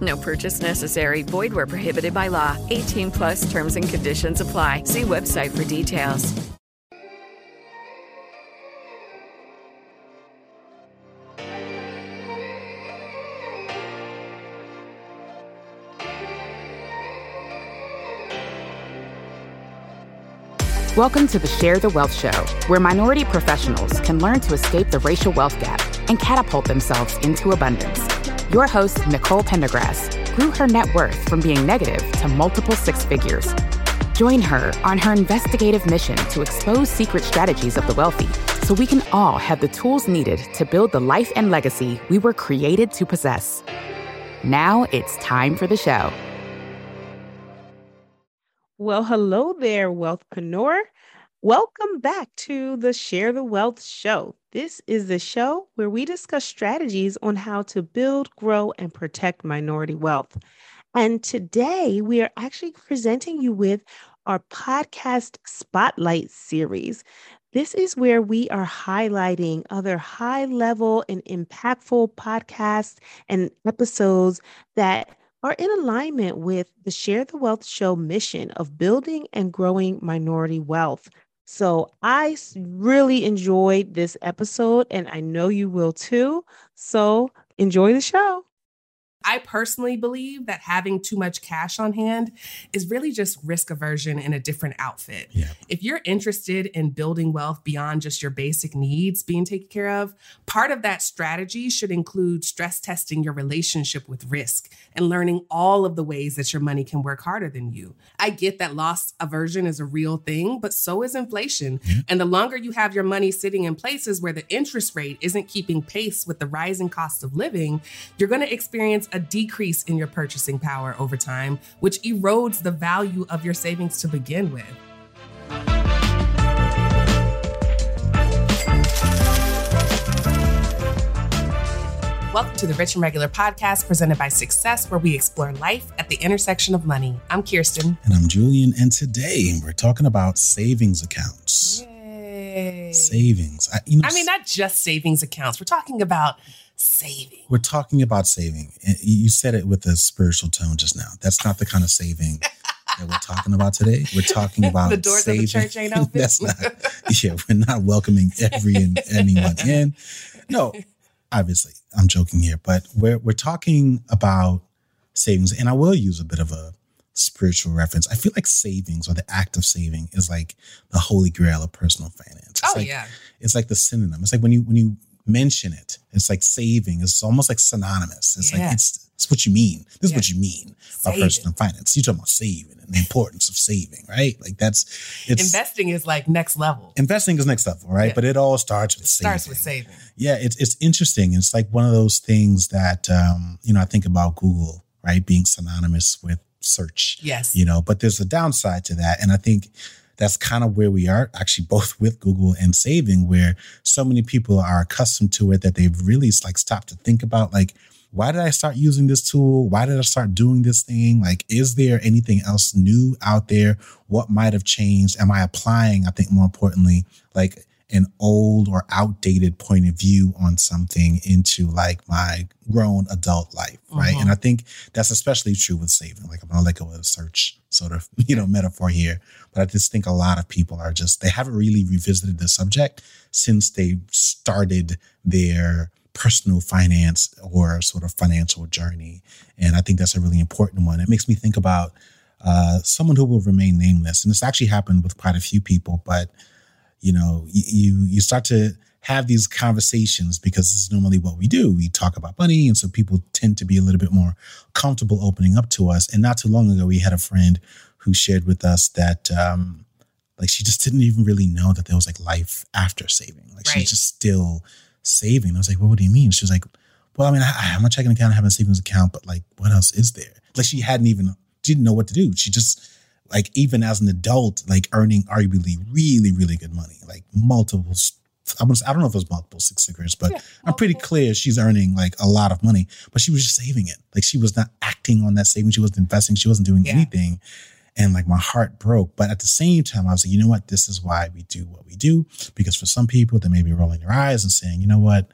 No purchase necessary. Void where prohibited by law. 18 plus terms and conditions apply. See website for details. Welcome to the Share the Wealth Show, where minority professionals can learn to escape the racial wealth gap and catapult themselves into abundance. Your host, Nicole Pendergrass, grew her net worth from being negative to multiple six figures. Join her on her investigative mission to expose secret strategies of the wealthy so we can all have the tools needed to build the life and legacy we were created to possess. Now it's time for the show. Well, hello there, wealthpreneur. Welcome back to the Share the Wealth Show. This is the show where we discuss strategies on how to build, grow, and protect minority wealth. And today we are actually presenting you with our podcast spotlight series. This is where we are highlighting other high level and impactful podcasts and episodes that are in alignment with the Share the Wealth Show mission of building and growing minority wealth. So I really enjoyed this episode, and I know you will too. So enjoy the show. I personally believe that having too much cash on hand is really just risk aversion in a different outfit. Yeah. If you're interested in building wealth beyond just your basic needs being taken care of, part of that strategy should include stress testing your relationship with risk and learning all of the ways that your money can work harder than you. I get that loss aversion is a real thing, but so is inflation. Yeah. And the longer you have your money sitting in places where the interest rate isn't keeping pace with the rising cost of living, you're going to experience a decrease in your purchasing power over time, which erodes the value of your savings to begin with. Welcome to the Rich and Regular podcast presented by Success, where we explore life at the intersection of money. I'm Kiersten. And I'm Julien. And today we're talking about savings accounts. Yay. Savings. I, you know, I mean, not just savings accounts. We're talking about saving. we're talking about saving. You said it with a spiritual tone just now. That's not the kind of saving that we're talking about today. We're talking about The doors of the church ain't open. That's not. Yeah, we're not welcoming every and anyone in. No, obviously, I'm joking here, but we're we're talking about savings, and I will use a bit of a spiritual reference. I feel like savings or the act of saving is like the holy grail of personal finance. It's Oh, like, yeah. It's like the synonym. It's like when you when you mention it, it's like saving. It's almost like synonymous. It's Yeah. like it's it's what you mean. This is what you mean by Saving. personal finance. You're talking about saving and the importance of saving, right? Like that's Investing is like next level. investing is next level, right? Yeah. But it all starts with It starts saving. with saving. Yeah, it's it's interesting. It's like one of those things that um, you know, I think about Google, right? Being synonymous with search. Yes. You know, but there's a downside to that. And I think that's kind of where we are actually both with Google and saving, where so many people are accustomed to it that they've really like stopped to think about like, why did I start using this tool? Why did I start doing this thing? Like, is there anything else new out there? What might have changed? Am I applying, I think more importantly, like an old or outdated point of view on something into like my grown adult life, right? And I think that's especially true with saving. Like I'm gonna let go of the search sort of, you know, metaphor here. But I just think a lot of people are just they haven't really revisited the subject since they started their personal finance or sort of financial journey. And I think that's a really important one. It makes me think about uh, someone who will remain nameless. And this actually happened with quite a few people, but you know, you you start to have these conversations because this is normally what we do. We talk about money. And so people tend to be a little bit more comfortable opening up to us. And not too long ago, we had a friend who shared with us that, um, like, she just didn't even really know that there was like life after saving. Like, Right. she's just still saving. I was like, well, what do you mean? She was like, well, I mean, I I have a checking account, I have a savings account, but like, what else is there? Like, she hadn't even, didn't know what to do. She just, like, even as an adult, like earning arguably really, really good money, like multiple I, was, I don't know if it was multiple six figures, but I'm pretty clear she's earning like a lot of money, but she was just saving it. Like she was not acting on that saving. She wasn't investing. She wasn't doing Yeah. anything. And like my heart broke. But at the same time, I was like, you know what? This is why we do what we do. Because for some people, they may be rolling their eyes and saying, you know what,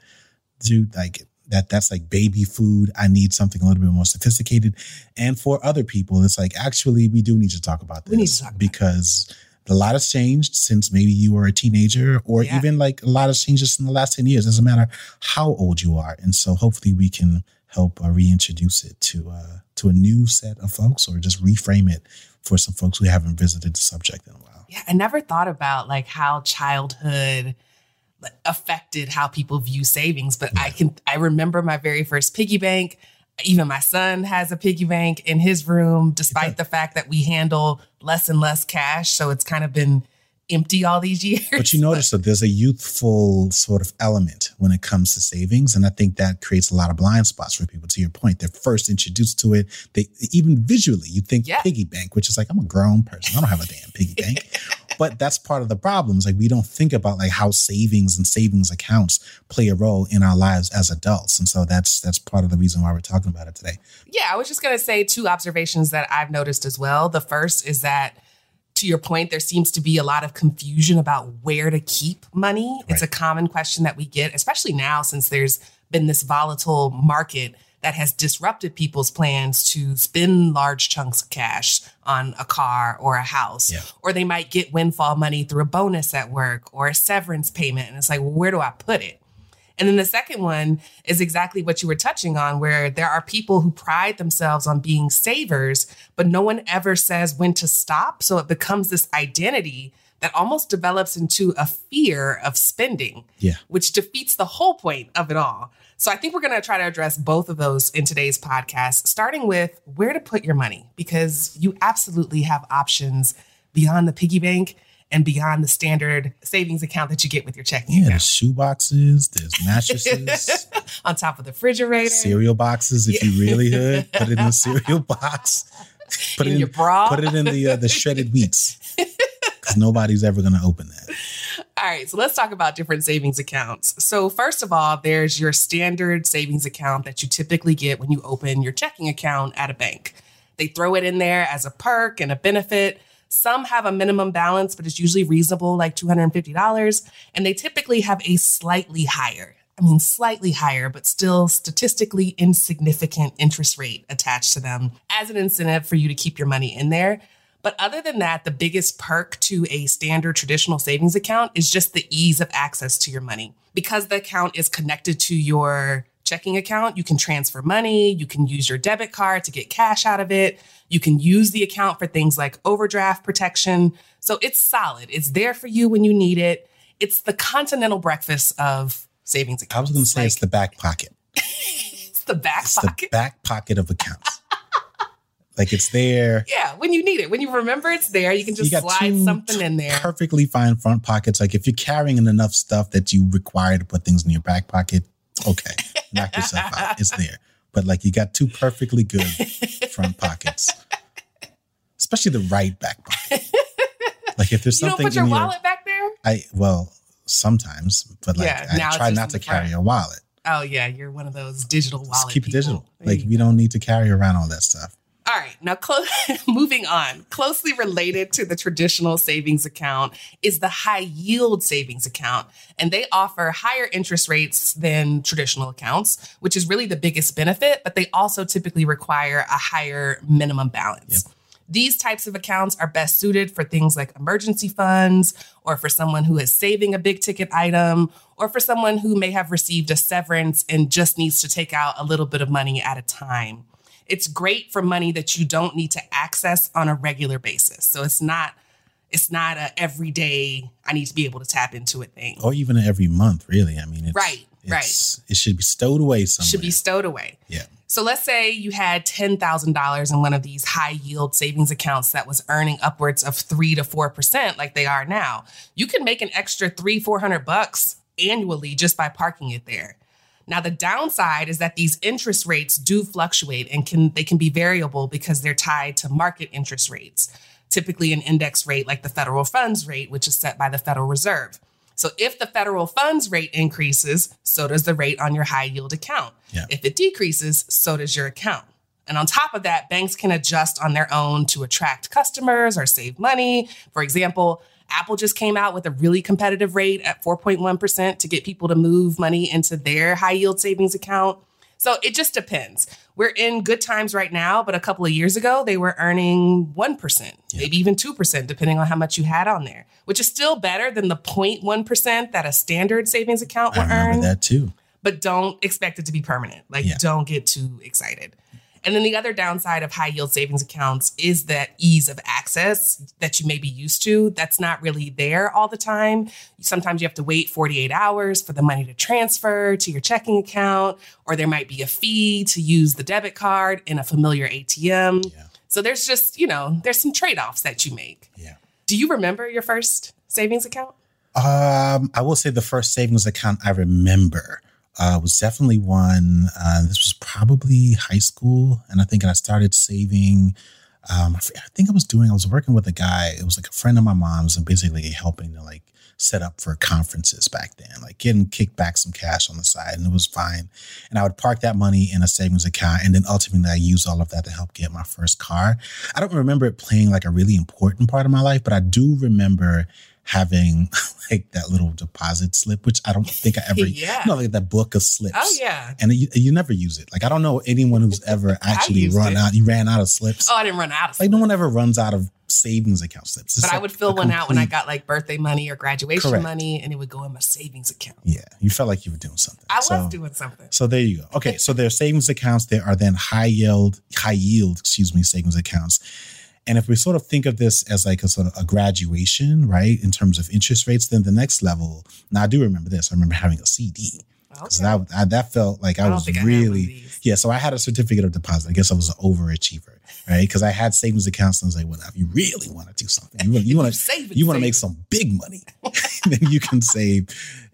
dude, like that that's like baby food. I need something a little bit more sophisticated. And for other people, it's like, actually, we do need to talk about this We need to talk it. because a lot has changed since maybe you were a teenager or Yeah. even like a lot has changed just in the last 10 years. Doesn't matter how old you are. And so hopefully we can help uh, reintroduce it to uh, to a new set of folks or just reframe it for some folks who haven't visited the subject in a while. Yeah, I never thought about like how childhood affected how people view savings, but I can I remember my very first piggy bank. Even my son has a piggy bank in his room, despite the fact that we handle less and less cash. So it's kind of been empty all these years. But you notice that there's a youthful sort of element when it comes to savings. And I think that creates a lot of blind spots for people. To your point, they're first introduced to it. They even visually, you think Yeah. piggy bank, which is like, I'm a grown person. I don't have a damn piggy bank. But that's part of the problems. Like we don't think about like how savings and savings accounts play a role in our lives as adults. And so that's that's part of the reason why we're talking about it today. Yeah, I was just going to say two observations that I've noticed as well. The first is that, to your point, there seems to be a lot of confusion about where to keep money. It's a common question that we get, especially now since there's been this volatile market that has disrupted people's plans to spend large chunks of cash on a car or a house. Yeah. Or they might get windfall money through a bonus at work or a severance payment. And it's like, well, where do I put it? And then the second one is exactly what you were touching on, where there are people who pride themselves on being savers, but no one ever says when to stop. So it becomes this identity that almost develops into a fear of spending, Yeah. which defeats the whole point of it all. So I think we're going to try to address both of those in today's podcast, starting with where to put your money, because you absolutely have options beyond the piggy bank and beyond the standard savings account that you get with your checking Yeah, account. there's shoe boxes, there's mattresses, on top of the refrigerator. cereal boxes. If you really could, put it in a cereal box. Put In it in your bra. Put it in the uh, the shredded wheats. Because nobody's ever going to open that. All right, so let's talk about different savings accounts. So, first of all, there's your standard savings account that you typically get when you open your checking account at a bank. They throw it in there as a perk and a benefit. Some have a minimum balance, but it's usually reasonable, like $250. And they typically have a slightly higher, I mean, slightly higher, but still statistically insignificant interest rate attached to them as an incentive for you to keep your money in there. But other than that, the biggest perk to a standard traditional savings account is just the ease of access to your money. Because the account is connected to your checking account, you can transfer money, you can use your debit card to get cash out of it, you can use the account for things like overdraft protection. So it's solid. It's there for you when you need it. It's the continental breakfast of savings accounts. I was going to say Like, it's the back pocket. it's the back It's pocket. the back pocket of accounts. Like it's there. yeah, when you need it, when you remember it's there, you can just you slide something in there. Perfectly fine front pockets. Like if you're carrying enough stuff that you require to put things in your back pocket, okay, knock yourself out. It's there. But like you got two perfectly good front pockets, especially the right back pocket. Like if there's something You don't put your in your, wallet back there? I well sometimes, but like Yeah, I try not to carry a wallet. Oh yeah, you're one of those digital wallet. Just keep it people. digital. There Like we don't need to carry around all that stuff. All right, now clo- moving on. Closely related to the traditional savings account is the high yield savings account. And they offer higher interest rates than traditional accounts, which is really the biggest benefit, but they also typically require a higher minimum balance. These types of accounts are best suited for things like emergency funds, or for someone who is saving a big ticket item, or for someone who may have received a severance and just needs to take out a little bit of money at a time. It's great for money that you don't need to access on a regular basis. So it's not It's not a everyday I need to be able to tap into it thing. Or even every month, really. I mean, it's, Right, right. It should be stowed away somewhere. Should be stowed away. yeah. So let's say you had $10,000 in one of these high yield savings accounts that was earning upwards of 3 to 4% like they are now. You can make an extra 3 400 bucks annually just by parking it there. Now the downside is that these interest rates do fluctuate and can they can be variable because they're tied to market interest rates. Typically an index rate like the federal funds rate which is set by the Federal Reserve. So if the federal funds rate increases, so does the rate on your high yield account. Yeah. If it decreases, so does your account. And on top of that, banks can adjust on their own to attract customers or save money. For example, Apple just came out with a really competitive rate at 4.1% to get people to move money into their high yield savings account. So it just depends. We're in good times right now, but a couple of years ago, they were earning 1%, maybe even 2%, depending on how much you had on there, which is still better than the 0.1% that a standard savings account I will remember earn that too. but don't expect it to be permanent. Like, Yeah. don't get too excited. And then the other downside of high yield savings accounts is that ease of access that you may be used to. That's not really there all the time. Sometimes you have to wait 48 hours for the money to transfer to your checking account, or there might be a fee to use the debit card in a familiar ATM. Yeah. So there's just, you know, there's some trade offs that you make. Yeah. Do you remember your first savings account? Um, I will say the first savings account I remember uh, was definitely one. Uh, this was probably high school, and I think I started saving. Um, I think I was doing. I was working with a guy. It was like a friend of my mom's, and basically helping to like set up for conferences back then, like getting kicked back some cash on the side, and it was fine. And I would park that money in a savings account, and then ultimately I used all of that to help get my first car. I don't remember it playing like a really important part of my life, but I do remember having like that little deposit slip, which I don't think I ever, Yeah. you know, like that book of slips. Oh, yeah. And you, you never use it. Like, I don't know anyone who's ever actually run it. out, you ran out of slips. Oh, I didn't run out of like, no one ever runs out of savings account slips. It's but I would fill one out when I got like birthday money or graduation Correct. money, and it would go in my savings account. Yeah, you felt like you were doing something. I was doing something. So there you go. Okay, so there are savings accounts. There are then high yield, high yield, excuse me, savings accounts. And if we sort of think of this as like a sort of a graduation, right, in terms of interest rates, then the next level. Now I do remember this. I remember having a CD because Okay. that I, that felt like I, I was think I had one of really yeah. So I had a certificate of deposit. I guess I was an overachiever, right? Because I had savings accounts and I was like, well, if you really want to do something, you want you want to you want to make some big money, then you can save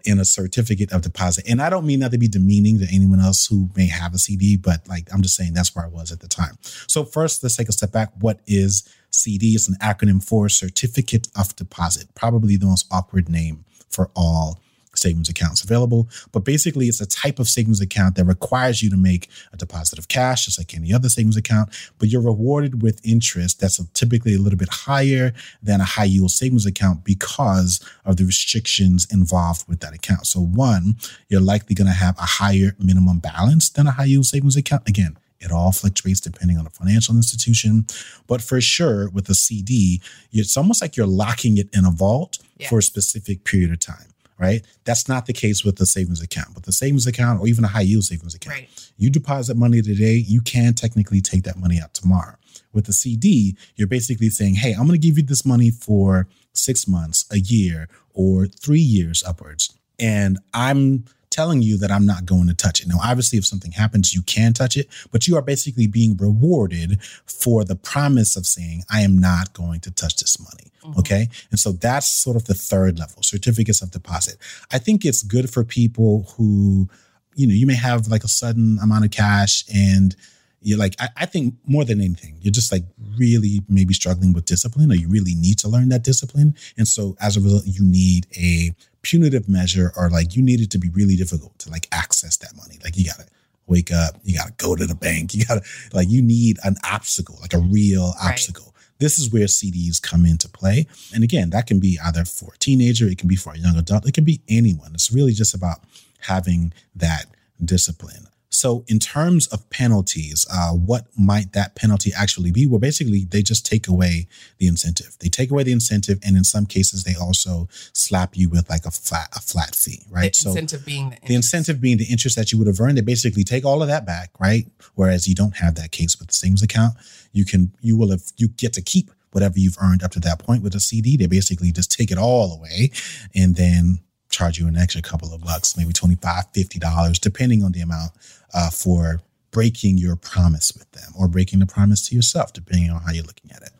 in a certificate of deposit. And I don't mean that to be demeaning to anyone else who may have a CD, but like I'm just saying that's where I was at the time. So first, let's take a step back. What is CD? It's an acronym for Certificate of Deposit. Probably the most awkward name for all savings accounts available. But basically, it's a type of savings account that requires you to make a deposit of cash, just like any other savings account, but you're rewarded with interest that's typically a little bit higher than a high yield savings account because of the restrictions involved with that account. So, one, you're likely going to have a higher minimum balance than a high yield savings account. Again, it all fluctuates depending on the financial institution. But for sure, with a CD, it's almost like you're locking it in a vault for a specific period of time right? That's not the case with the savings account. With the savings account or even a high yield savings account, Right. you deposit money today, you can technically take that money out tomorrow. With the CD, you're basically saying, hey, I'm going to give you this money for six months, a year, or three years upwards. And I'm telling you that I'm not going to touch it. Now, obviously, if something happens, you can touch it, but you are basically being rewarded for the promise of saying, I am not going to touch this money. Mm-hmm. Okay. And so that's sort of the third level certificates of deposit. I think it's good for people who, you know, you may have like a sudden amount of cash and you're like, I, I think more than anything, you're just like really maybe struggling with discipline or you really need to learn that discipline. And so as a result, you need a punitive measure or like you need it to be really difficult to like access that money. Like you gotta wake up, you gotta go to the bank, you gotta like you need an obstacle, like a real Right. obstacle. This is where CDs come into play. And again, that can be either for a teenager, it can be for a young adult, it can be anyone. It's really just about having that discipline. So, in terms of penalties, uh, what might that penalty actually be? Well, basically, they just take away the incentive. They take away the incentive, and in some cases, they also slap you with like a flat a flat fee, right? The incentive being the, The incentive being the interest that you would have earned, they basically take all of that back, right? Whereas you don't have that case with the savings account. You can you will have you get to keep whatever you've earned up to that point. With a CD, they basically just take it all away and then charge you an extra couple of bucks, maybe 25 $50, depending on the amount uh, for breaking your promise with them or breaking the promise to yourself, depending on how you're looking at it.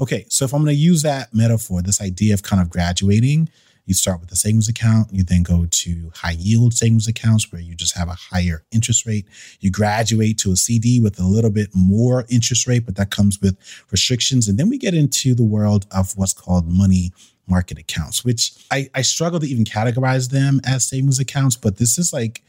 Okay, so if I'm going to use that metaphor, this idea of kind of graduating, you start with a savings account, you then go to high yield savings accounts where you just have a higher interest rate. You graduate to a CD with a little bit more interest rate, but that comes with restrictions. And then we get into the world of what's called money market accounts, which I, I struggle to even categorize them as savings accounts, but this is like,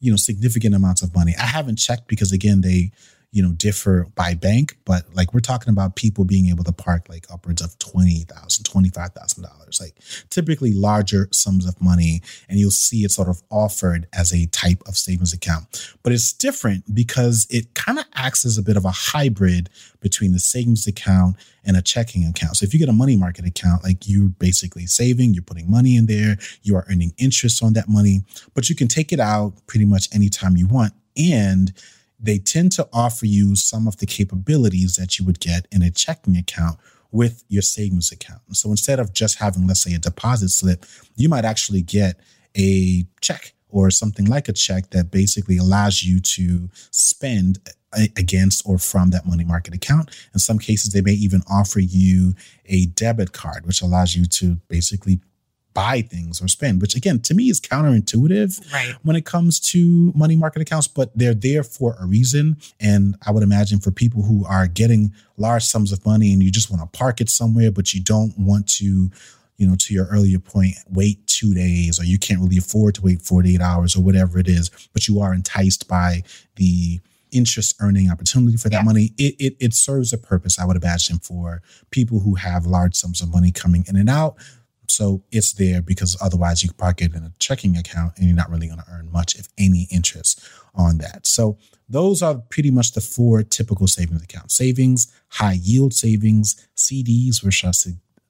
you know, significant amounts of money. I haven't checked because again, they you know, differ by bank, but like we're talking about people being able to park like upwards of $20,000, $25,000, like typically larger sums of money. And you'll see it sort of offered as a type of savings account. But it's different because it kind of acts as a bit of a hybrid between the savings account and a checking account. So if you get a money market account, like you're basically saving, you're putting money in there, you are earning interest on that money, but you can take it out pretty much anytime you want. And they tend to offer you some of the capabilities that you would get in a checking account with your savings account. So instead of just having, let's say, a deposit slip, you might actually get a check or something like a check that basically allows you to spend against or from that money market account. In some cases, they may even offer you a debit card, which allows you to basically buy things or spend, which again, to me is counterintuitive right. when it comes to money market accounts, but they're there for a reason. And I would imagine for people who are getting large sums of money and you just want to park it somewhere, but you don't want to, you know, to your earlier point, wait two days or you can't really afford to wait 48 hours or whatever it is, but you are enticed by the interest earning opportunity for that yeah. money. It, it, it serves a purpose, I would imagine, for people who have large sums of money coming in and out. So it's there because otherwise you park it in a checking account and you're not really going to earn much, if any, interest on that. So those are pretty much the four typical savings accounts savings, high yield savings, CDs, which are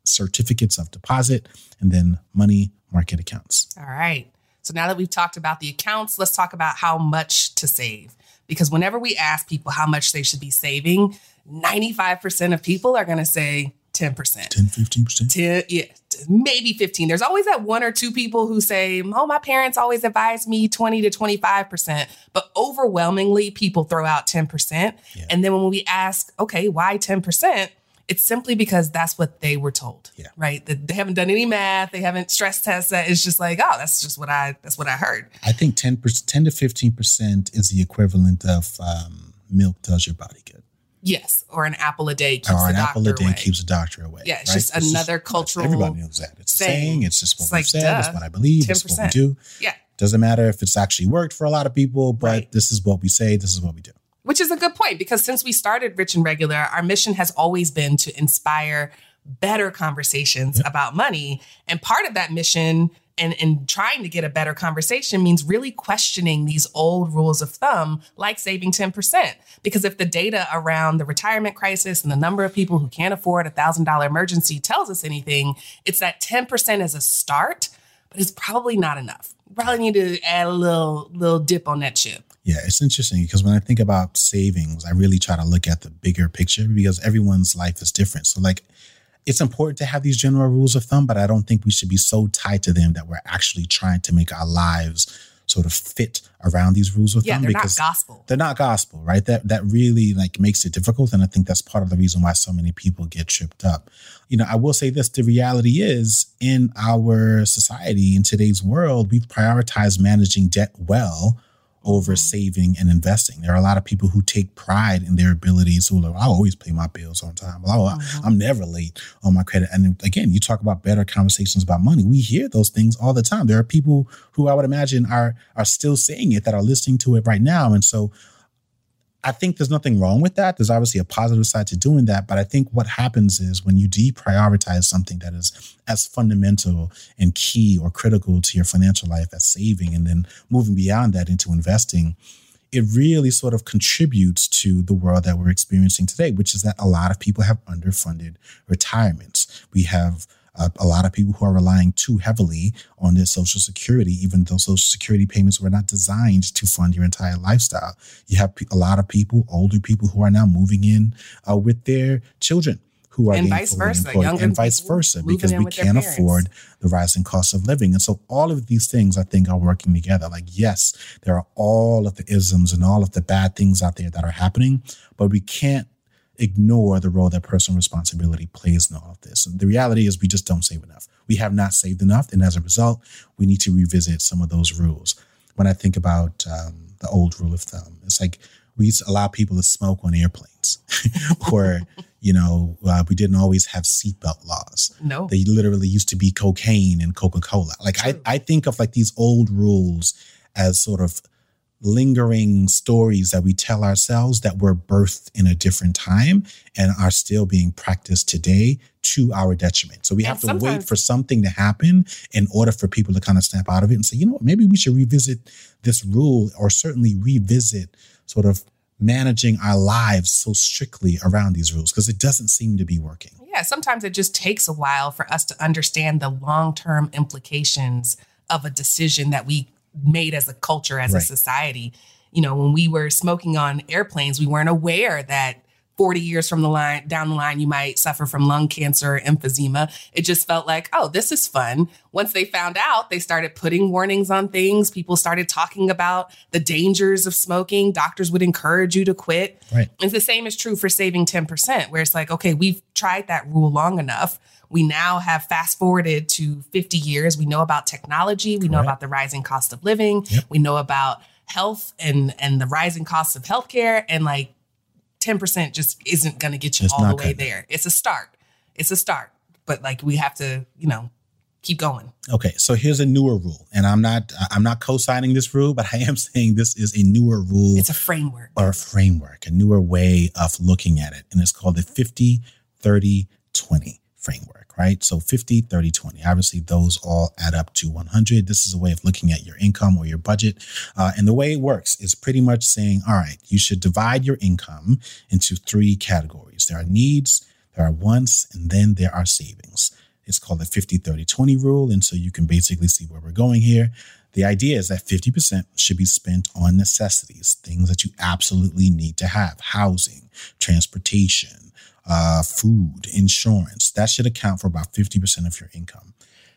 certificates of deposit, and then money market accounts. All right. So now that we've talked about the accounts, let's talk about how much to save. Because whenever we ask people how much they should be saving, 95% of people are going to say 10%. 10, 15%? 10, yeah, maybe 15. There's always that one or two people who say, oh, my parents always advise me 20 to 25%. But overwhelmingly, people throw out 10%. Yeah. And then when we ask, okay, why 10%? It's simply because that's what they were told, yeah. right? That they haven't done any math, they haven't stress tested. That. It's just like, oh, that's just what I that's what I heard. I think 10 10 to 15 percent is the equivalent of um, milk does your body good. Yes, or an apple a day keeps a doctor. or an apple a day away. keeps the doctor away. Yeah, it's right? just it's another just, cultural. Everybody knows that. It's saying. saying. It's just what it's we like, said. Duh, it's what I believe. 10%. It's what we do. Yeah. Doesn't matter if it's actually worked for a lot of people, but right. this is what we say. This is what we do. Which is a good point because since we started Rich and Regular, our mission has always been to inspire better conversations about money. And part of that mission and, and trying to get a better conversation means really questioning these old rules of thumb, like saving 10%. Because if the data around the retirement crisis and the number of people who can't afford a $1,000 emergency tells us anything, it's that 10% is a start, but it's probably not enough. Probably need to add a little little dip on that chip. Yeah, it's interesting because when I think about savings, I really try to look at the bigger picture because everyone's life is different. So like it's important to have these general rules of thumb, but I don't think we should be so tied to them that we're actually trying to make our lives sort of fit around these rules of yeah, thumb they're because not gospel. They're not gospel, right? That that really like makes it difficult. And I think that's part of the reason why so many people get tripped up. You know, I will say this, the reality is in our society, in today's world, we've prioritized managing debt well over saving and investing. There are a lot of people who take pride in their abilities who are like, I always pay my bills on time. Well, mm-hmm. I'm never late on my credit. And again, you talk about better conversations about money. We hear those things all the time. There are people who I would imagine are are still saying it that are listening to it right now. And so I think there's nothing wrong with that. There's obviously a positive side to doing that. But I think what happens is when you deprioritize something that is as fundamental and key or critical to your financial life as saving and then moving beyond that into investing, it really sort of contributes to the world that we're experiencing today, which is that a lot of people have underfunded retirements. We have uh, a lot of people who are relying too heavily on their social security, even though social security payments were not designed to fund your entire lifestyle. You have a lot of people, older people, who are now moving in uh, with their children who are And vice versa, employed, and vice versa, because we can't afford the rising cost of living. And so all of these things I think are working together. Like, yes, there are all of the isms and all of the bad things out there that are happening, but we can't ignore the role that personal responsibility plays in all of this. And the reality is we just don't save enough. We have not saved enough. And as a result, we need to revisit some of those rules. When I think about um, the old rule of thumb, it's like we used to allow people to smoke on airplanes or, you know, uh, we didn't always have seatbelt laws. No. They literally used to be cocaine and Coca-Cola. Like I, I think of like these old rules as sort of lingering stories that we tell ourselves that were birthed in a different time and are still being practiced today to our detriment. So we And have to wait for something to happen in order for people to kind of snap out of it and say, you know what, maybe we should revisit this rule or certainly revisit sort of managing our lives so strictly around these rules because it doesn't seem to be working. Yeah, sometimes it just takes a while for us to understand the long term implications of a decision that we made as a culture, as a society. You know, when we were smoking on airplanes, we weren't aware that 40 years from the line down the line you might suffer from lung cancer or emphysema it just felt like oh this is fun once they found out they started putting warnings on things people started talking about the dangers of smoking doctors would encourage you to quit Right. and the same is true for saving 10%, where it's like, okay, we've tried that rule long enough. We now have fast forwarded to 50 years. We know about technology. We know Correct. about the rising cost of living. Yep. We know about health and, and the rising costs of healthcare. And like 10% just isn't going to get you It's all the way there. It's a start. It's a start. But like we have to, you know, keep going. Okay, so here's a newer rule, and I'm not I'm not co-signing this rule, but I am saying this is a newer rule It's a framework. or a framework, a newer way of looking at it, and it's called the 50 30 20 framework, right? So 50 30 20. Obviously, those all add up to 100. This is a way of looking at your income or your budget, uh, and the way it works is pretty much saying, all right, you should divide your income into three categories. There are needs, there are wants, and then there are savings. It's called the 50 30 20 rule. And so you can basically see where we're going here. The idea is that 50% should be spent on necessities, things that you absolutely need to have housing, transportation, uh, food, insurance. That should account for about 50% of your income.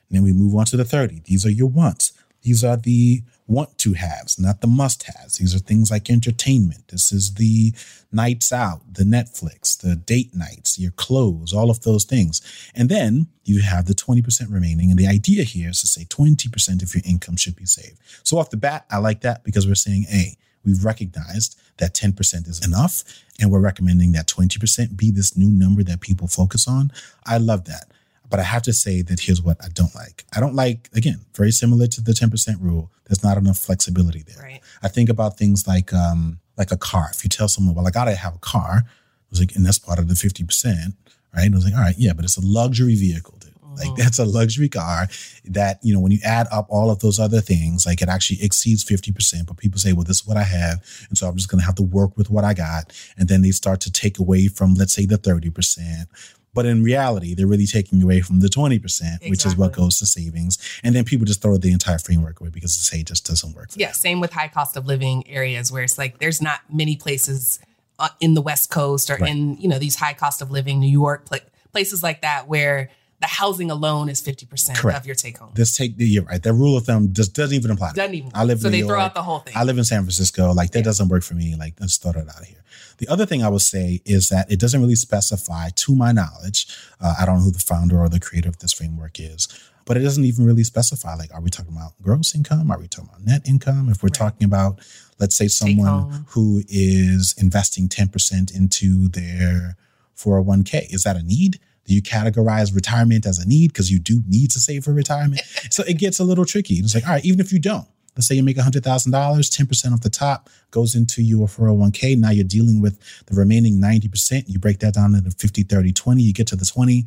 And then we move on to the 30. These are your wants. These are the want to haves, not the must haves. These are things like entertainment. This is the nights out, the Netflix, the date nights, your clothes, all of those things. And then you have the 20% remaining. And the idea here is to say 20% of your income should be saved. So off the bat, I like that because we're saying, hey, we've recognized that 10% is enough. And we're recommending that 20% be this new number that people focus on. I love that. But I have to say that here's what I don't like. I don't like, again, very similar to the 10% rule, there's not enough flexibility there. Right. I think about things like um like a car. If you tell someone, well, I gotta have a car, it was like, and that's part of the 50%, right? I was like, all right, yeah, but it's a luxury vehicle, Like that's a luxury car that, you know, when you add up all of those other things, like it actually exceeds 50%. But people say, well, this is what I have. And so I'm just gonna have to work with what I got. And then they start to take away from, let's say, the 30%. But in reality, they're really taking away from the 20%, which is what goes to savings. And then people just throw the entire framework away because they say it just doesn't work. For Yeah, same with high cost of living areas where it's like there's not many places uh, in the West Coast or Right. in you know these high cost of living New York places like that where the housing alone is fifty percent Correct. of your take home. This take you're right. That rule of thumb just doesn't even apply. Doesn't even. I live in so New they throw York. out the whole thing. I live in San Francisco. Like that Yeah. doesn't work for me. Like let's throw that out of here. The other thing I would say is that it doesn't really specify, to my knowledge, uh, I don't know who the founder or the creator of this framework is, but it doesn't even really specify. Like, are we talking about gross income? Are we talking about net income? If we're Right. talking about, let's say, someone who is investing ten percent into their 401k, is that a need? Do you categorize retirement as a need because you do need to save for retirement? so it gets a little tricky. It's like, all right, even if you don't, let's say you make $100,000, 10% of the top goes into your 401k. Now you're dealing with the remaining 90%. You break that down into 50, 30, 20. You get to the 20.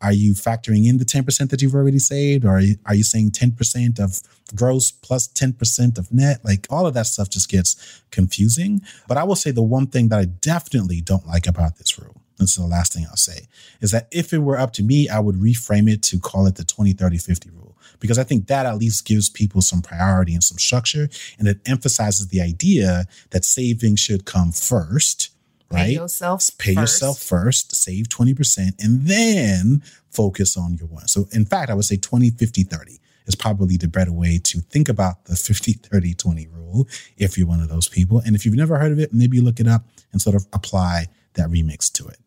Are you factoring in the 10% that you've already saved? Or are you, are you saying 10% of gross plus 10% of net? Like all of that stuff just gets confusing. But I will say the one thing that I definitely don't like about this rule, this is the last thing I'll say, is that if it were up to me, I would reframe it to call it the 20, 30, 50 rule. Because I think that at least gives people some priority and some structure. And it emphasizes the idea that saving should come first right? Pay yourself Pay first. yourself first, save 20%, and then focus on your one. So, in fact, I would say 20, 50, 30 is probably the better way to think about the 50, 30, 20 rule if you're one of those people. And if you've never heard of it, maybe look it up and sort of apply that remix to it.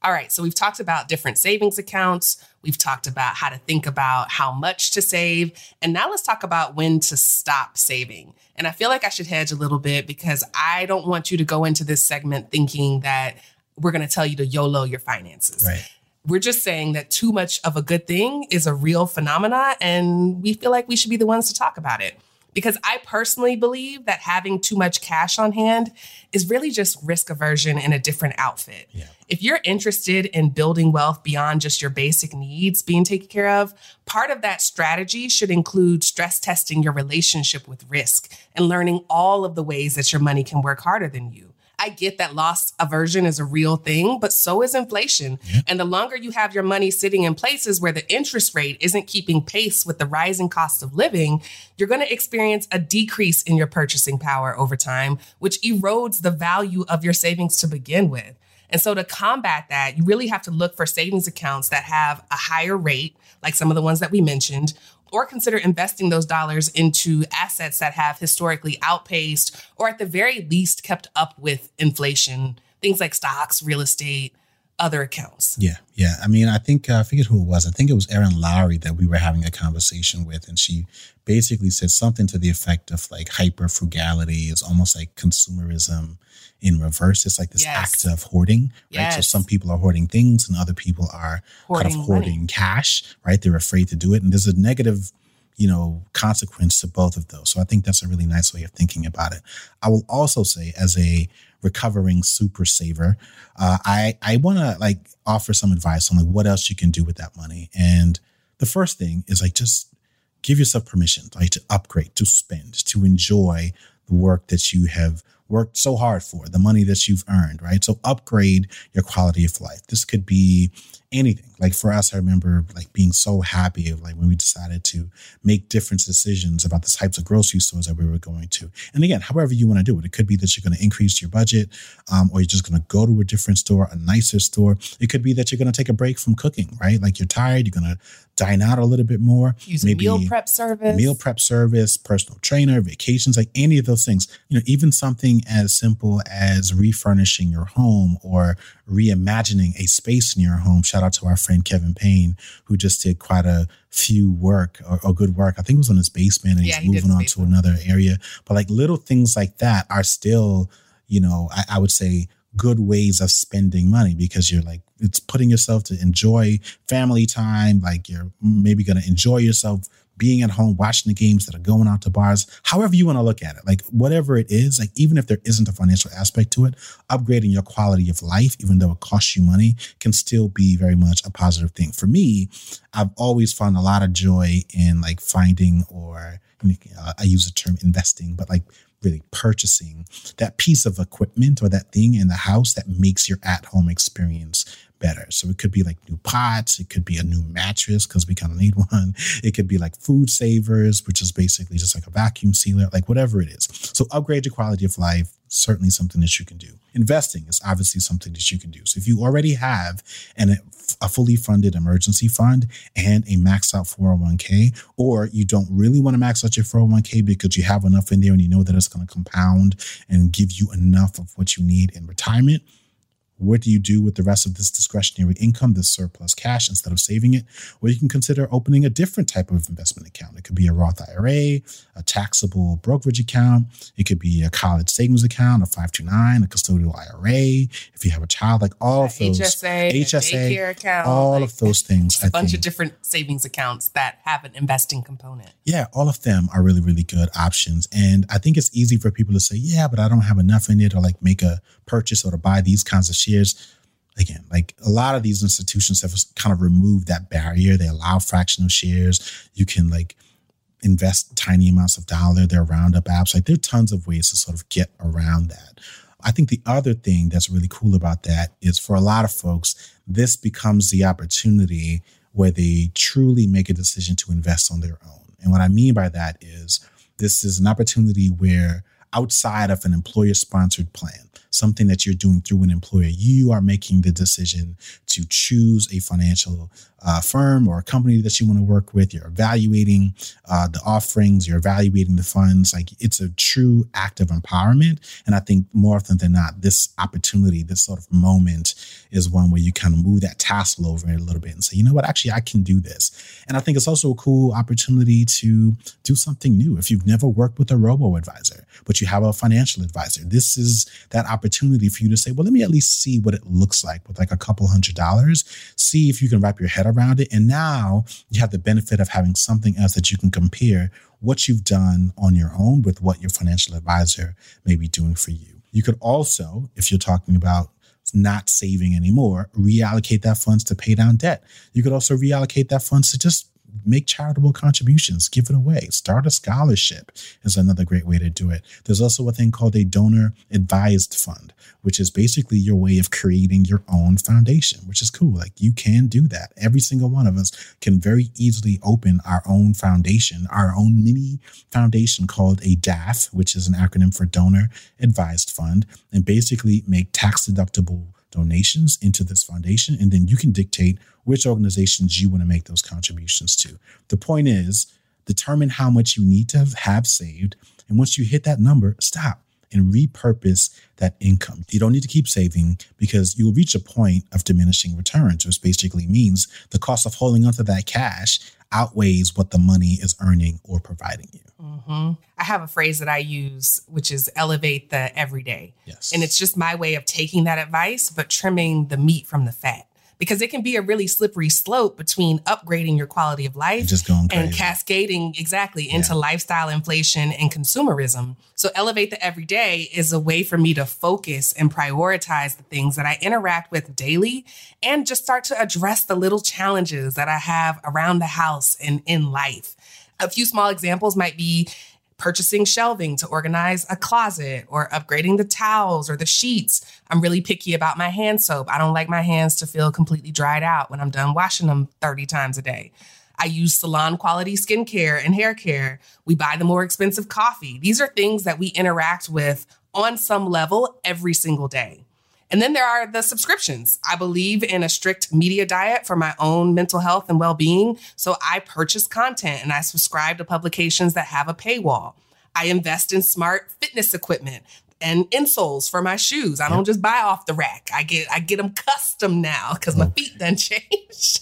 All right, so we've talked about different savings accounts. We've talked about how to think about how much to save. And now let's talk about when to stop saving. And I feel like I should hedge a little bit because I don't want you to go into this segment thinking that we're going to tell you to YOLO your finances. Right. We're just saying that too much of a good thing is a real phenomena, and we feel like we should be the ones to talk about it. Because I personally believe that having too much cash on hand is really just risk aversion in a different outfit. Yeah. If you're interested in building wealth beyond just your basic needs being taken care of, part of that strategy should include stress testing your relationship with risk and learning all of the ways that your money can work harder than you. I get that loss aversion is a real thing, but so is inflation. And the longer you have your money sitting in places where the interest rate isn't keeping pace with the rising cost of living, you're going to experience a decrease in your purchasing power over time, which erodes the value of your savings to begin with. And so to combat that, you really have to look for savings accounts that have a higher rate, like some of the ones that we mentioned, or consider investing those dollars into assets that have historically outpaced or at the very least kept up with inflation, things like stocks, real estate, other accounts. Yeah, yeah. I mean, I think uh, I forget who it was. I think it was Erin Lowry that we were having a conversation with, and she basically said something to the effect of like hyper frugality is almost like consumerism in reverse. It's like this Yes. act of hoarding, right? So some people are hoarding things, and other people are kind Hoarding of money. hoarding cash, right? They're afraid to do it, and there's a negative. You know, consequence to both of those. So I think that's a really nice way of thinking about it. I will also say, as a recovering super saver, uh, I I want to like offer some advice on like what else you can do with that money. And the first thing is like just give yourself permission, like to upgrade, to spend, to enjoy the work that you have worked so hard for, the money that you've earned, right? So upgrade your quality of life. This could be anything. Like for us, I remember like being so happy of like when we decided to make different decisions about the types of grocery stores that we were going to. And again, however you want to do it, it could be that you're going to increase your budget, um, or you're just going to go to a different store, a nicer store. It could be that you're going to take a break from cooking, right? Like you're tired, you're going to dine out a little bit more. Use a meal prep service. Meal prep service, personal trainer, vacations, like any of those things. You know, even something as simple as refurnishing your home or reimagining a space in your home. Shout out to our friend Kevin Payne, who just did quite a few work or, or good work. I think it was on his basement and Yeah, he's he moving on to another area. But like little things like that are still, you know, I, I would say good ways of spending money because you're like it's putting yourself to enjoy family time like you're maybe going to enjoy yourself being at home watching the games that are going out to bars however you want to look at it. Like whatever it is like even if there isn't a financial aspect to it upgrading your quality of life even though it costs you money can still be very much a positive thing. For me i've always found a lot of joy in like finding or uh, i use the term investing but like really purchasing that piece of equipment or that thing in the house that makes your at home experience better. So it could be like new pots, it could be a new mattress because we kind of need one. It could be like food savers, which is basically just like a vacuum sealer, like whatever it is. So upgrade your quality of life, certainly something that you can do. Investing is obviously something that you can do. So if you already have an, a fully funded emergency fund and a maxed out 401k, or you don't really want to max out your 401k because you have enough in there and you know that it's going to compound and give you enough of what you need in retirement, what do you do with the rest of this discretionary income, this surplus cash, instead of saving it? Well, you can consider opening a different type of investment account. It could be a Roth IRA, a taxable brokerage account. It could be a college savings account, a 529, a custodial IRA. If you have a child, like all of those. HSA, HSA, account, all like, of those things. a bunch of different savings accounts that have an investing component. yeah, all of them are really, really good options. And I think it's easy for people to say, yeah, but I don't have enough in it or like make a purchase or to buy these kinds of shares. Again, like a lot of these institutions have kind of removed that barrier. They allow fractional shares. You can like invest tiny amounts of dollar. There are roundup apps. Like there are tons of ways to sort of get around that. I think the other thing that's really cool about that is for a lot of folks, this becomes the opportunity where they truly make a decision to invest on their own. And what I mean by that is this is an opportunity where outside of an employer sponsored plan something that you're doing through an employer. You are making the decision to choose a financial uh, firm or a company that you want to work with. You're evaluating uh, the offerings, you're evaluating the funds. Like it's a true act of empowerment. And I think more often than not, this opportunity, this sort of moment is one where you kind of move that tassel over a little bit and say, you know what, actually, I can do this. And I think it's also a cool opportunity to do something new. If you've never worked with a robo advisor, but you have a financial advisor, this is that opportunity for you to say, well, let me at least see what it looks like with like a couple hundred dollars, see if you can wrap your head around it. And now you have the benefit of having something else that you can compare what you've done on your own with what your financial advisor may be doing for you. You could also, if you're talking about not saving anymore, reallocate that funds to pay down debt. You could also reallocate that funds to just make charitable contributions, give it away, start a scholarship is another great way to do it. There's also a thing called a donor advised fund, which is basically your way of creating your own foundation, which is cool. Like you can do that. Every single one of us can very easily open our own foundation, our own mini foundation called a DAF, which is an acronym for donor advised fund, and basically make tax deductible donations into this foundation. And then you can dictate which organizations you want to make those contributions to. The point is, determine how much you need to have saved. And once you hit that number, stop and repurpose that income. You don't need to keep saving because you'll reach a point of diminishing returns, which basically means the cost of holding onto that cash outweighs what the money is earning or providing you. Mm-hmm. I have a phrase that I use, which is elevate the everyday. Yes. And it's just my way of taking that advice, but trimming the meat from the fat because it can be a really slippery slope between upgrading your quality of life just going and cascading exactly into Yeah. lifestyle inflation and consumerism. So elevate the everyday is a way for me to focus and prioritize the things that I interact with daily and just start to address the little challenges that I have around the house and in life. A few small examples might be purchasing shelving to organize a closet or upgrading the towels or the sheets. I'm really picky about my hand soap. I don't like my hands to feel completely dried out when I'm done washing them 30 times a day. I use salon quality skincare and hair care. We buy the more expensive coffee. These are things that we interact with on some level every single day. And then there are the subscriptions. I believe in a strict media diet for my own mental health and well being. So I purchase content and I subscribe to publications that have a paywall. I invest in smart fitness equipment and insoles for my shoes. I don't just buy off the rack. I get I get them custom now because my feet done changed.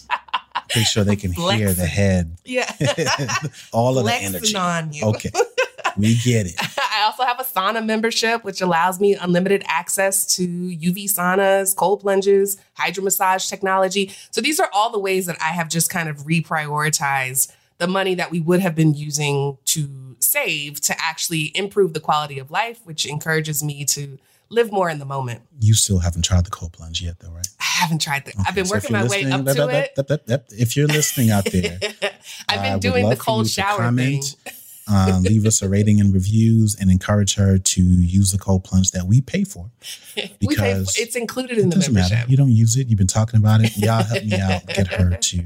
Make sure they can hear the head, yeah. all of the Flexing energy. on you. Okay, we get it. I also have a sauna membership, which allows me unlimited access to UV saunas, cold plunges, hydro massage technology. So these are all the ways that I have just kind of reprioritized the money that we would have been using to save to actually improve the quality of life, which encourages me to live more in the moment. You still haven't tried the cold plunge yet, though, right? I haven't tried that. I've been so working my way up to that- it. that- that- that- If you're listening out there, I've been would doing the cold shower thing. Um, leave us a rating and reviews, and encourage her to use the cold plunge that we pay for. we pay because for, it's included It in the doesn't membership. matter. You don't use it. You've been talking about it. Y'all help me out. Get her to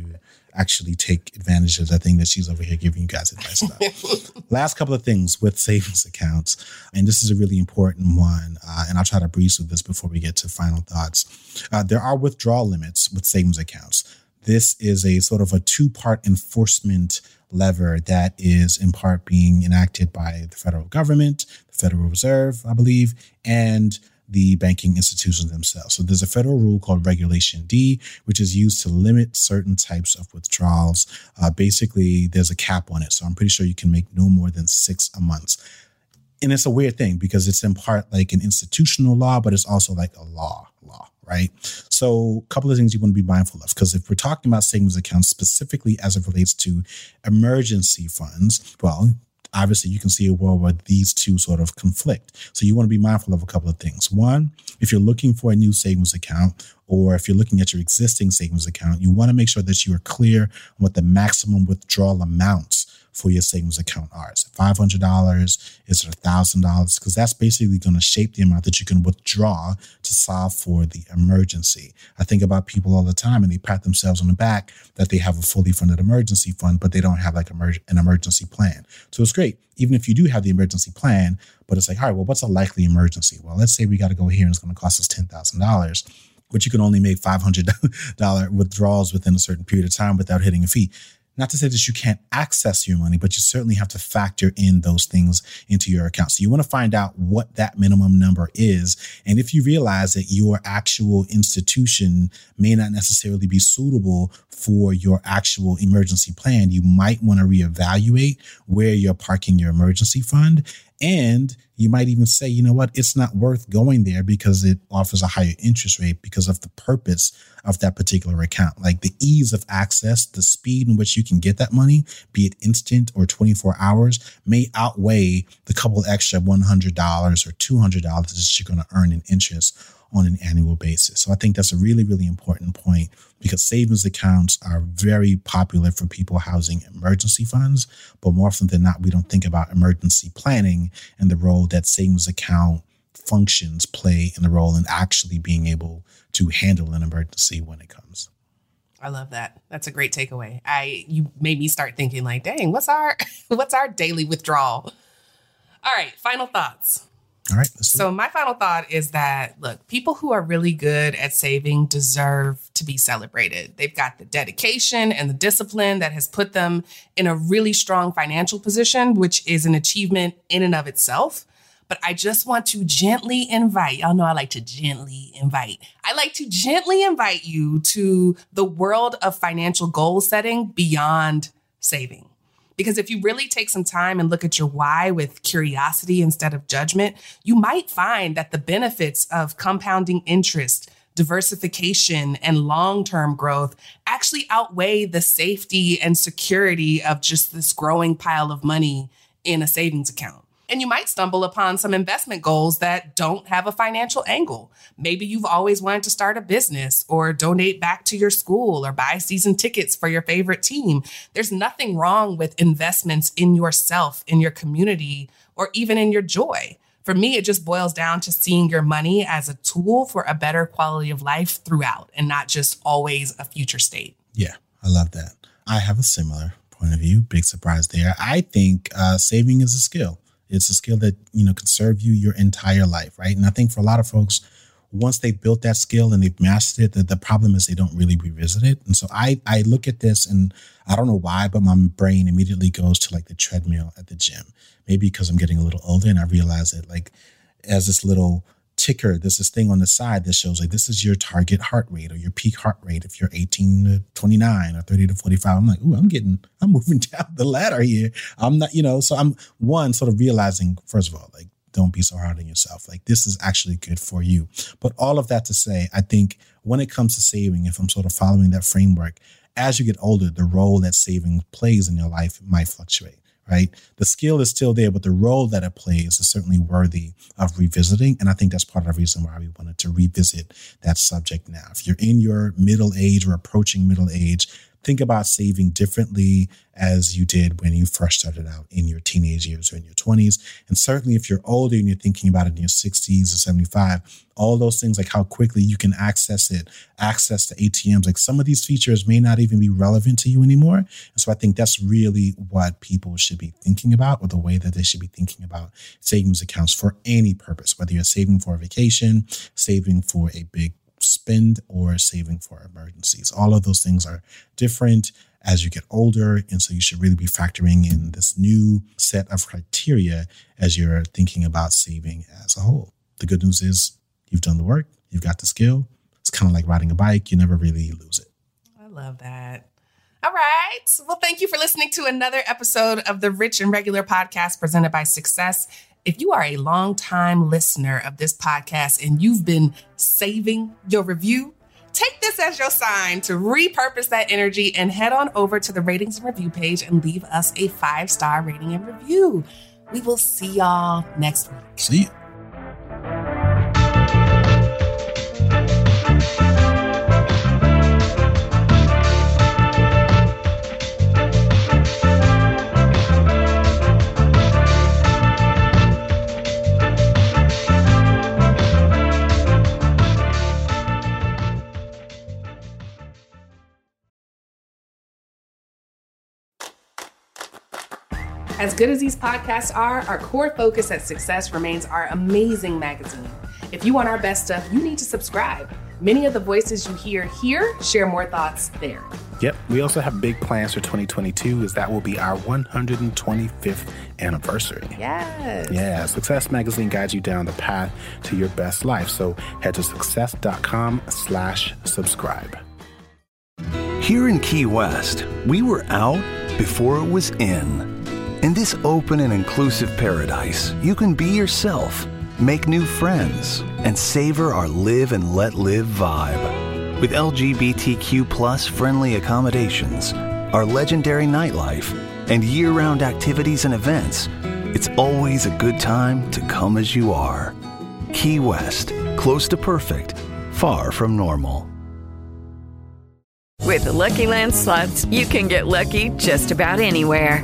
actually take advantage of that thing that she's over here giving you guys advice about. Last couple of things with savings accounts, and this is a really important one, uh, and I'll try to breeze through this before we get to final thoughts. Uh, there are withdrawal limits with savings accounts. This is a sort of a two part enforcement lever that is in part being enacted by the federal government, the Federal Reserve, I believe, and the banking institutions themselves. So there's a federal rule called Regulation D, which is used to limit certain types of withdrawals. Uh, basically, there's a cap on it. So I'm pretty sure you can make no more than six a month. And it's a weird thing because it's in part like an institutional law, but it's also like a law law, right? So a couple of things you want to be mindful of because if we're talking about savings accounts specifically as it relates to emergency funds, well, obviously you can see a world where these two sort of conflict. So you want to be mindful of a couple of things. One, if you're looking for a new savings account, or if you're looking at your existing savings account, you want to make sure that you are clear on what the maximum withdrawal amounts for your savings account are. Is it $500? Is it $1,000? Because that's basically going to shape the amount that you can withdraw to solve for the emergency. I think about people all the time and they pat themselves on the back that they have a fully funded emergency fund, but they don't have like an emergency plan. So it's great. Even if you do have the emergency plan, but it's like, all right, well, what's a likely emergency? Well, let's say we got to go here and it's going to cost us $10,000 but you can only make $500 withdrawals within a certain period of time without hitting a fee. Not to say that you can't access your money, but you certainly have to factor in those things into your account. So you want to find out what that minimum number is. And if you realize that your actual institution may not necessarily be suitable for your actual emergency plan, you might want to reevaluate where you're parking your emergency fund and you might even say, you know what, it's not worth going there because it offers a higher interest rate because of the purpose of that particular account. Like the ease of access, the speed in which you can get that money, be it instant or 24 hours, may outweigh the couple extra $100 or $200 that you're going to earn in interest on an annual basis. So I think that's a really, really important point because savings accounts are very popular for people housing emergency funds. But more often than not, we don't think about emergency planning and the role that savings account functions play in the role in actually being able to handle an emergency when it comes. I love that. That's a great takeaway. I you made me start thinking like, dang, what's our what's our daily withdrawal? All right, final thoughts. All right. So, my final thought is that look, people who are really good at saving deserve to be celebrated. They've got the dedication and the discipline that has put them in a really strong financial position, which is an achievement in and of itself. But I just want to gently invite, y'all know I like to gently invite. I like to gently invite you to the world of financial goal setting beyond saving. Because if you really take some time and look at your why with curiosity instead of judgment, you might find that the benefits of compounding interest, diversification, and long term growth actually outweigh the safety and security of just this growing pile of money in a savings account. And you might stumble upon some investment goals that don't have a financial angle. Maybe you've always wanted to start a business or donate back to your school or buy season tickets for your favorite team. There's nothing wrong with investments in yourself, in your community, or even in your joy. For me, it just boils down to seeing your money as a tool for a better quality of life throughout and not just always a future state. Yeah, I love that. I have a similar point of view. Big surprise there. I think uh, saving is a skill. It's a skill that, you know, can serve you your entire life, right? And I think for a lot of folks, once they've built that skill and they've mastered it, the, the problem is they don't really revisit it. And so I, I look at this and I don't know why, but my brain immediately goes to like the treadmill at the gym. Maybe because I'm getting a little older and I realize that like as this little ticker, there's this thing on the side that shows like this is your target heart rate or your peak heart rate if you're 18 to 29 or 30 to 45. I'm like, ooh, I'm getting, I'm moving down the ladder here. I'm not, you know, so I'm one sort of realizing, first of all, like, don't be so hard on yourself. Like this is actually good for you. But all of that to say, I think when it comes to saving, if I'm sort of following that framework, as you get older, the role that saving plays in your life might fluctuate right? The skill is still there, but the role that it plays is certainly worthy of revisiting. And I think that's part of the reason why we wanted to revisit that subject now. If you're in your middle age or approaching middle age, think about saving differently as you did when you first started out in your teenage years or in your 20s. And certainly if you're older and you're thinking about it in your 60s or 75, all those things like how quickly you can access it, access the ATMs, like some of these features may not even be relevant to you anymore. And so I think that's really what people should be thinking about or the way that they should be thinking about savings accounts for any purpose, whether you're saving for a vacation, saving for a big spend or saving for emergencies. All of those things are different as you get older. And so you should really be factoring in this new set of criteria as you're thinking about saving as a whole. The good news is you've done the work, you've got the skill. It's kind of like riding a bike, you never really lose it. I love that. All right. Well, thank you for listening to another episode of the Rich and Regular podcast presented by Success. If you are a long-time listener of this podcast and you've been saving your review, take this as your sign to repurpose that energy and head on over to the ratings and review page and leave us a five star rating and review. We will see y'all next week. See you. As good as these podcasts are, our core focus at Success remains our amazing magazine. If you want our best stuff, you need to subscribe. Many of the voices you hear here share more thoughts there. Yep, we also have big plans for 2022 as that will be our 125th anniversary. Yes. Yeah, Success Magazine guides you down the path to your best life. So head to success.com slash subscribe. Here in Key West, we were out before it was in. In this open and inclusive paradise, you can be yourself, make new friends, and savor our live and let live vibe. With LGBTQ friendly accommodations, our legendary nightlife, and year round activities and events, it's always a good time to come as you are. Key West, close to perfect, far from normal. With the Lucky Land slots, you can get lucky just about anywhere.